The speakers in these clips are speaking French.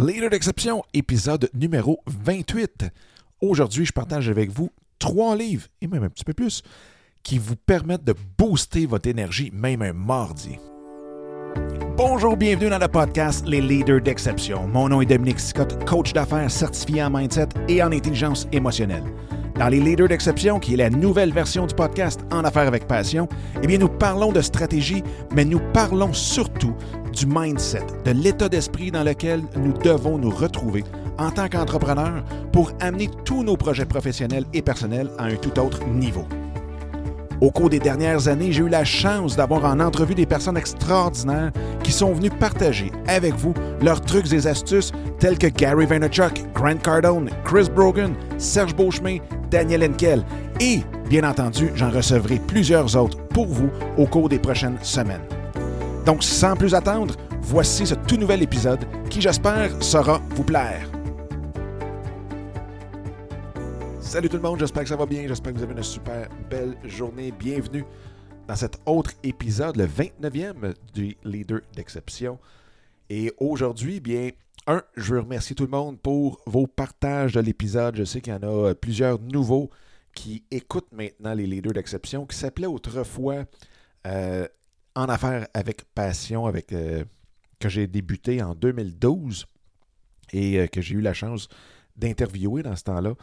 Leader d'exception, épisode numéro 28. Aujourd'hui, je partage avec vous trois livres, et même un petit peu plus, qui vous permettent de booster votre énergie, même un mardi. Bonjour, bienvenue dans le podcast Les Leaders d'exception. Mon nom est Dominique Scott, coach d'affaires certifié en mindset et en intelligence émotionnelle. Dans les Leaders d'exception, qui est la nouvelle version du podcast En affaires avec passion, eh bien nous parlons de stratégie, mais nous parlons surtout du mindset, de l'état d'esprit dans lequel nous devons nous retrouver en tant qu'entrepreneurs pour amener tous nos projets professionnels et personnels à un tout autre niveau. Au cours des dernières années, j'ai eu la chance d'avoir en entrevue des personnes extraordinaires qui sont venues partager avec vous leurs trucs et astuces tels que Gary Vaynerchuk, Grant Cardone, Chris Brogan, Serge Beauchemin, Daniel Henkel et, bien entendu, j'en recevrai plusieurs autres pour vous au cours des prochaines semaines. Donc, sans plus attendre, voici ce tout nouvel épisode qui, j'espère, saura vous plaire. Salut tout le monde, j'espère que ça va bien, j'espère que vous avez une super belle journée. Bienvenue dans cet autre épisode, le 29e du Leader d'exception. Et aujourd'hui, bien, un, je veux remercier tout le monde pour vos partages de l'épisode. Je sais qu'il y en a plusieurs nouveaux qui écoutent maintenant les leaders d'exception, qui s'appelaient autrefois euh, En affaires avec passion, avec, euh, que j'ai débuté en 2012 et euh, que j'ai eu la chance d'interviewer dans ce temps-là.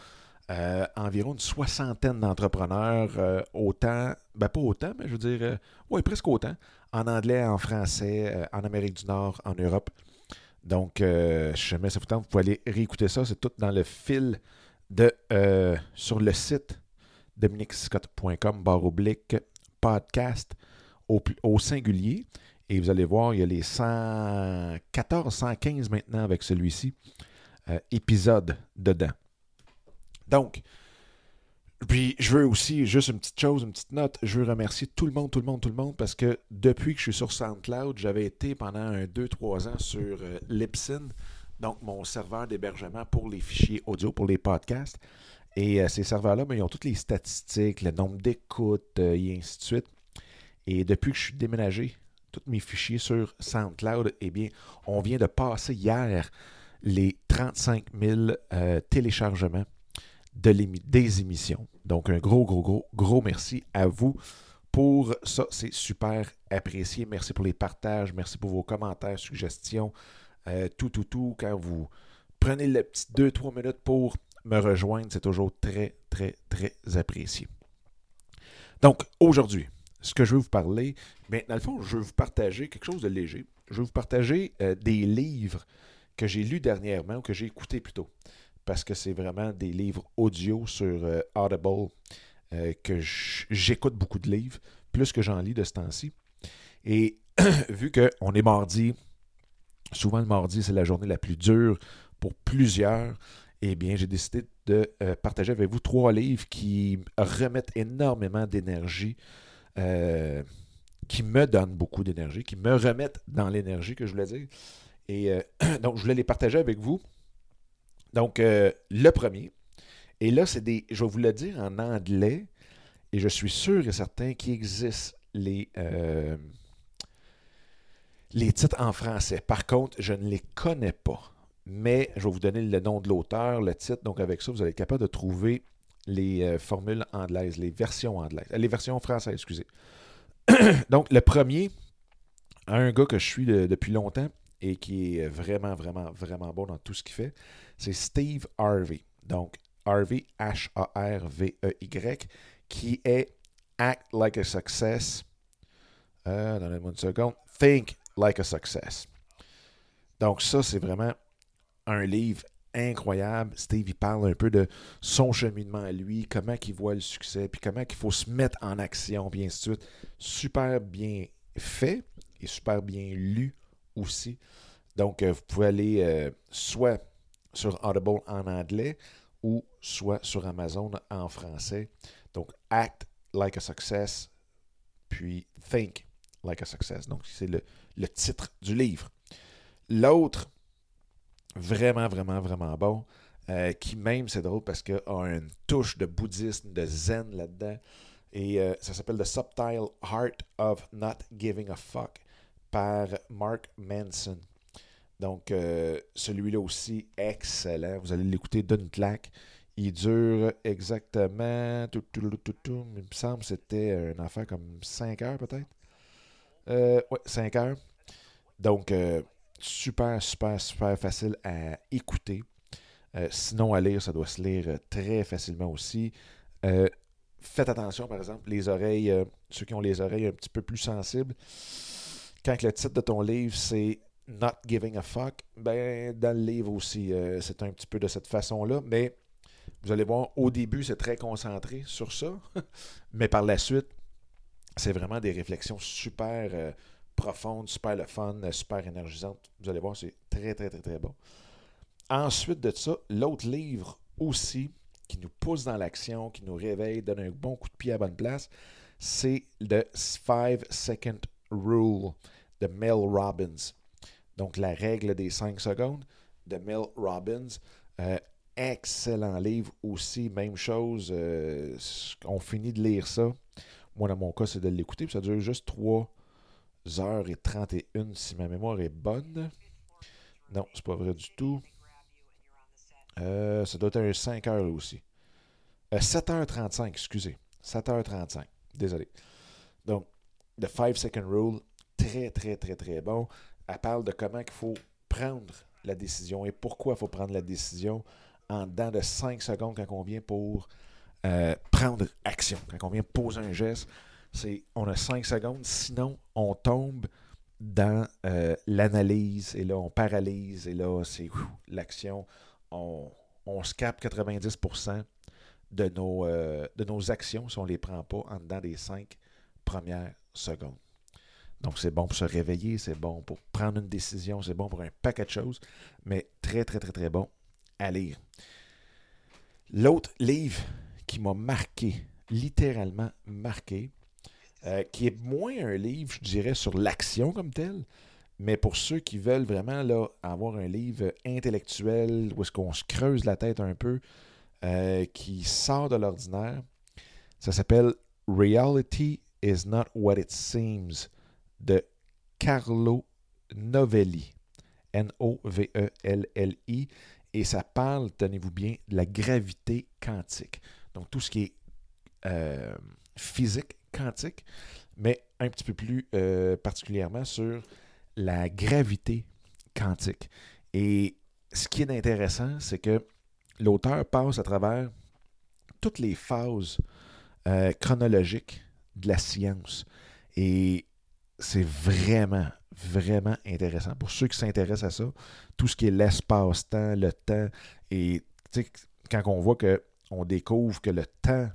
Euh, environ une soixantaine d'entrepreneurs, euh, autant, ben pas autant, mais je veux dire, euh, oui, presque autant, en anglais, en français, en Amérique du Nord, en Europe. Donc, je jamais ça vous tente, vous pouvez aller réécouter ça. C'est tout dans le fil de sur le site dominicscott.com, barre oblique, podcast au, au, singulier. Et vous allez voir, il y a les 114, 115 maintenant avec celui-ci, épisode dedans. Donc, puis je veux aussi, juste une petite chose, une petite note, je veux remercier tout le monde, tout le monde, tout le monde, parce que depuis que je suis sur SoundCloud, j'avais été pendant un 2-3 ans sur euh, donc mon serveur d'hébergement pour les fichiers audio, pour les podcasts. Et euh, ces serveurs-là, ben, ils ont toutes les statistiques, le nombre d'écoutes euh, et ainsi de suite. Et depuis que je suis déménagé, tous mes fichiers sur SoundCloud, eh bien, on vient de passer hier les 35 000 téléchargements de des émissions. Donc, un gros, gros, gros, gros merci à vous pour ça. C'est super apprécié. Merci pour les partages. Merci pour vos commentaires, suggestions, euh, tout, tout, tout. Quand vous prenez le petit 2-3 minutes pour me rejoindre, c'est toujours très, très, très apprécié. Donc, aujourd'hui, ce que je veux vous parler, bien, dans le fond, je veux vous partager quelque chose de léger. Je veux vous partager euh, des livres que j'ai lus dernièrement ou que j'ai écoutés plutôt parce que c'est vraiment des livres audio sur euh, Audible euh, que j'écoute beaucoup de livres, plus que j'en lis de ce temps-ci. Et vu qu'on est mardi, souvent le mardi, c'est la journée la plus dure pour plusieurs, eh bien, j'ai décidé de euh, partager avec vous trois livres qui remettent énormément d'énergie, qui me donnent beaucoup d'énergie, qui me remettent dans l'énergie que je voulais dire. Et donc, je voulais les partager avec vous donc, euh, le premier. Et là, c'est des. Je vais vous le dire en anglais. Et je suis sûr et certain qu'il existe les, euh, les titres en français. Par contre, je ne les connais pas. Mais je vais vous donner le nom de l'auteur, le titre. Donc, avec ça, vous allez être capable de trouver les euh, formules anglaises, les versions anglaises, les versions françaises, excusez. Donc, le premier, un gars que je suis depuis longtemps et qui est vraiment, vraiment, vraiment bon dans tout ce qu'il fait c'est Steve Harvey. Donc, Harvey, H-A-R-V-E-Y, qui est Act Like a Success. Euh, Donnez-moi une seconde. Think Like a Success. Donc, ça, c'est vraiment un livre incroyable. Steve, il parle un peu de son cheminement à lui, comment il voit le succès, puis comment il faut se mettre en action, puis ainsi de suite. Super bien fait et super bien lu aussi. Donc, euh, vous pouvez aller euh, soit sur Audible en anglais ou soit sur Amazon en français. Donc, Act Like a Success, puis Think Like a Success. Donc, c'est le, titre du livre. L'autre, vraiment, vraiment, vraiment bon, euh, qui même, c'est drôle parce qu'il a une touche de bouddhisme, de zen là-dedans. Et ça s'appelle The Subtle Heart of Not Giving a Fuck par Mark Manson. Donc, euh, celui-là aussi, excellent. Vous allez l'écouter d'une claque. Il dure exactement. Tout, tout, tout, tout, il me semble que c'était une affaire comme 5 heures peut-être. Euh, ouais, 5 heures. Donc, euh, super, super, super facile à écouter. Sinon, à lire, ça doit se lire très facilement aussi. faites attention, par exemple, les oreilles, ceux qui ont les oreilles un petit peu plus sensibles. Quand le titre de ton livre, c'est Not Giving a Fuck, ben, dans le livre aussi, c'est un petit peu de cette façon-là. Mais vous allez voir, au début, c'est très concentré sur ça. mais par la suite, c'est vraiment des réflexions super euh, profondes, super le fun, euh, super énergisantes. Vous allez voir, c'est très, très, très, très bon. Ensuite de ça, l'autre livre aussi qui nous pousse dans l'action, qui nous réveille, donne un bon coup de pied à bonne place, c'est The Five Second Rule de Mel Robbins. Donc, la règle des 5 secondes de Mel Robbins. Euh, excellent livre aussi, même chose. on finit de lire ça. Moi, dans mon cas, c'est de l'écouter. Ça dure juste 3 heures et 31 si ma mémoire est bonne. Non, c'est pas vrai du tout. Euh, ça doit être un 5 heures aussi. 7h35, euh, excusez. 7h35. Désolé. Donc, The 5 Second Rule, très, très, très, très bon. Elle parle de comment il faut prendre la décision et pourquoi il faut prendre la décision en dedans de 5 secondes quand on vient pour euh, prendre action. Quand on vient poser un geste, c'est on a 5 secondes, sinon on tombe dans euh, l'analyse et là on paralyse et là c'est l'action. On, on capte 90% de nos, euh, de nos actions si on ne les prend pas en dedans des 5 premières secondes. Donc, c'est bon pour se réveiller, c'est bon pour prendre une décision, c'est bon pour un paquet de choses, mais très, très, très, très bon à lire. L'autre livre qui m'a marqué, littéralement marqué, euh, qui est moins un livre, je dirais, sur l'action comme tel, mais pour ceux qui veulent vraiment là, avoir un livre intellectuel où est-ce qu'on se creuse la tête un peu, euh, qui sort de l'ordinaire, ça s'appelle Reality is not what it seems de Carlo Novelli. N-O-V-E-L-L-I. Et ça parle, tenez-vous bien, de la gravité quantique. Donc, tout ce qui est euh, physique quantique, mais un petit peu plus euh, particulièrement sur la gravité quantique. Et ce qui est intéressant, c'est que l'auteur passe à travers toutes les phases euh, chronologiques de la science. C'est vraiment, vraiment intéressant. Pour ceux qui s'intéressent à ça, tout ce qui est l'espace-temps, le temps, et quand on voit que on découvre que le temps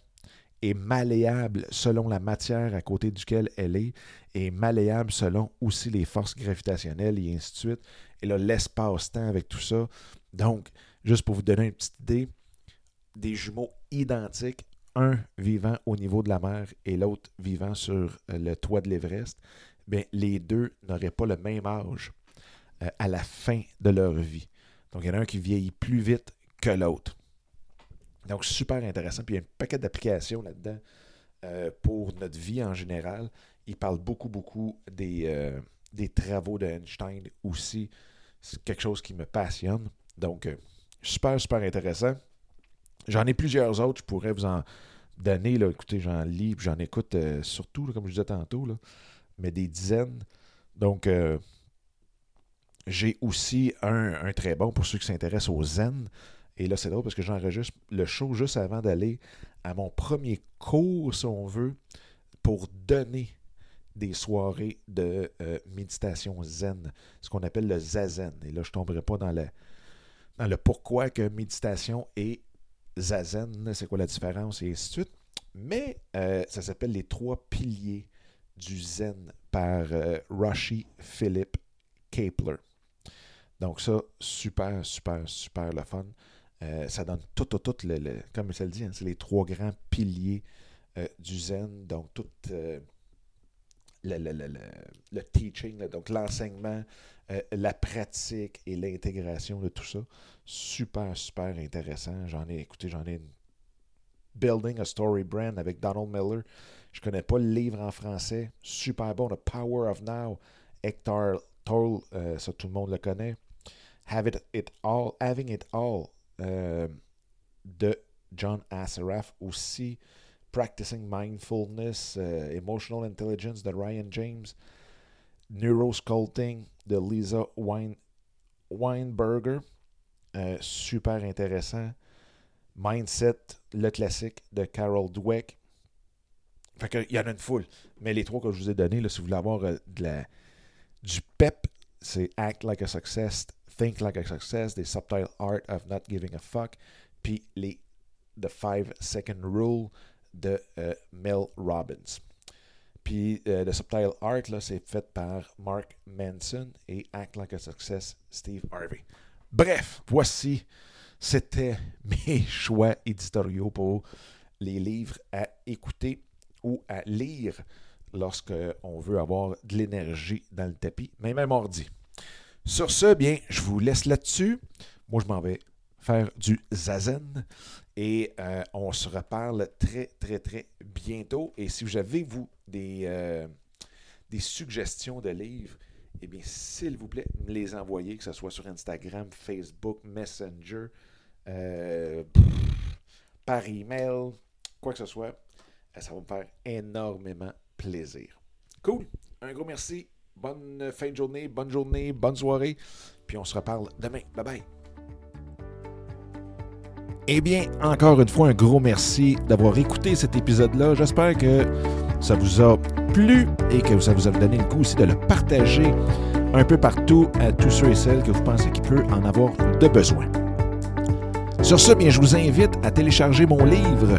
est malléable selon la matière à côté duquel elle est, et malléable selon aussi les forces gravitationnelles et ainsi de suite. Et là, l'espace-temps avec tout ça. Donc, juste pour vous donner une petite idée, des jumeaux identiques, un vivant au niveau de la mer et l'autre vivant sur euh, le toit de l'Everest, bien, les deux n'auraient pas le même âge euh, à la fin de leur vie. Donc, il y en a un qui vieillit plus vite que l'autre. Donc, super intéressant. Puis il y a un paquet d'applications là-dedans euh, pour notre vie en général. Il parle beaucoup, beaucoup des, des travaux d'Einstein aussi. C'est quelque chose qui me passionne. Donc, super, super intéressant. J'en ai plusieurs autres. Je pourrais vous en donner. Là. Écoutez, j'en lis, j'en écoute surtout, comme je disais tantôt, là, mais des dizaines. Donc, j'ai aussi un, un, très bon pour ceux qui s'intéressent au zen. Et là, c'est drôle parce que j'enregistre le show juste avant d'aller à mon premier cours, si on veut, pour donner des soirées de euh, méditation zen, ce qu'on appelle le zazen. Et là, je ne tomberai pas dans le, dans le pourquoi que méditation et zazen, c'est quoi la différence et ainsi de suite. Mais euh, ça s'appelle les trois piliers du zen par euh, Rashi Philip Kapler. Donc ça, super, super, super le fun. Euh, ça donne tout, tout, tout, le, comme ça le dit, hein, c'est les trois grands piliers euh, du zen. Donc, tout euh, le, teaching, donc l'enseignement, la pratique et l'intégration de tout ça. Super, super intéressant. J'en ai écouté, j'en ai Building a Story Brand avec Donald Miller. Je connais pas le livre en français. Super bon. The Power of Now. Hector Toll, ça tout le monde le connaît. Have It, it All, Having It All euh, de John Assaraf. Aussi, Practicing Mindfulness, euh, Emotional Intelligence de Ryan James. Neurosculpting de Lisa Wein, Weinberger. Euh, super intéressant. Mindset, le classique de Carol Dweck. Fait que, il y en a une foule. Mais les trois que je vous ai donnés, si vous voulez avoir euh, du pep, c'est Act Like a Success, Think Like a Success, The Subtle Art of Not Giving a Fuck, puis les The Five Second Rule de euh, Mel Robbins. Puis euh, The Subtle Art, là, c'est fait par Mark Manson et Act Like a Success, Steve Harvey. Bref, voici, c'était mes choix éditoriaux pour les livres à écouter ou à lire lorsqu'on veut avoir de l'énergie dans le tapis, mais même ordi. Sur ce, bien, je vous laisse là-dessus. Moi, je m'en vais faire du zazen et euh, on se reparle très, très, très bientôt. Et si vous avez, vous, des, euh, des suggestions de livres, eh bien, s'il vous plaît, me les envoyez, que ce soit sur Instagram, Facebook, Messenger, euh, par email, quoi que ce soit. Ça va me faire énormément plaisir. Cool. Un gros merci. Bonne fin de journée, bonne journée, bonne soirée. Puis on se reparle demain. Bye bye. Eh bien, encore une fois, un gros merci d'avoir écouté cet épisode-là. J'espère que ça vous a plu et que ça vous a donné le coup aussi de le partager un peu partout à tous ceux et celles que vous pensez qu'il peut en avoir de besoin. Sur ce, bien, je vous invite à télécharger mon livre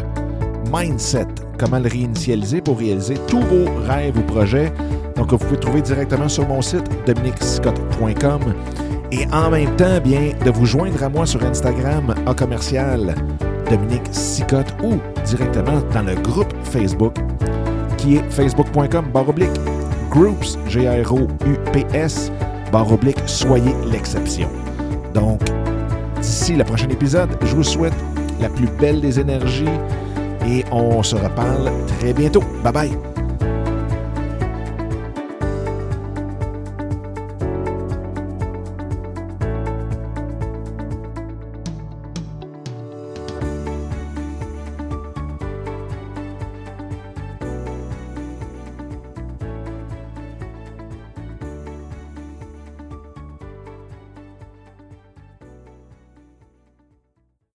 Mindset, comment le réinitialiser pour réaliser tous vos rêves ou projets. Donc, vous pouvez trouver directement sur mon site dominicscott.com et en même temps, bien, de vous joindre à moi sur Instagram à commercial Dominique Sicotte ou directement dans le groupe Facebook qui est facebook.com baroblique groups, G-R-O-U-P-S, baroblique soyez l'exception. Donc, d'ici le prochain épisode, je vous souhaite la plus belle des énergies et on se reparle très bientôt. Bye bye!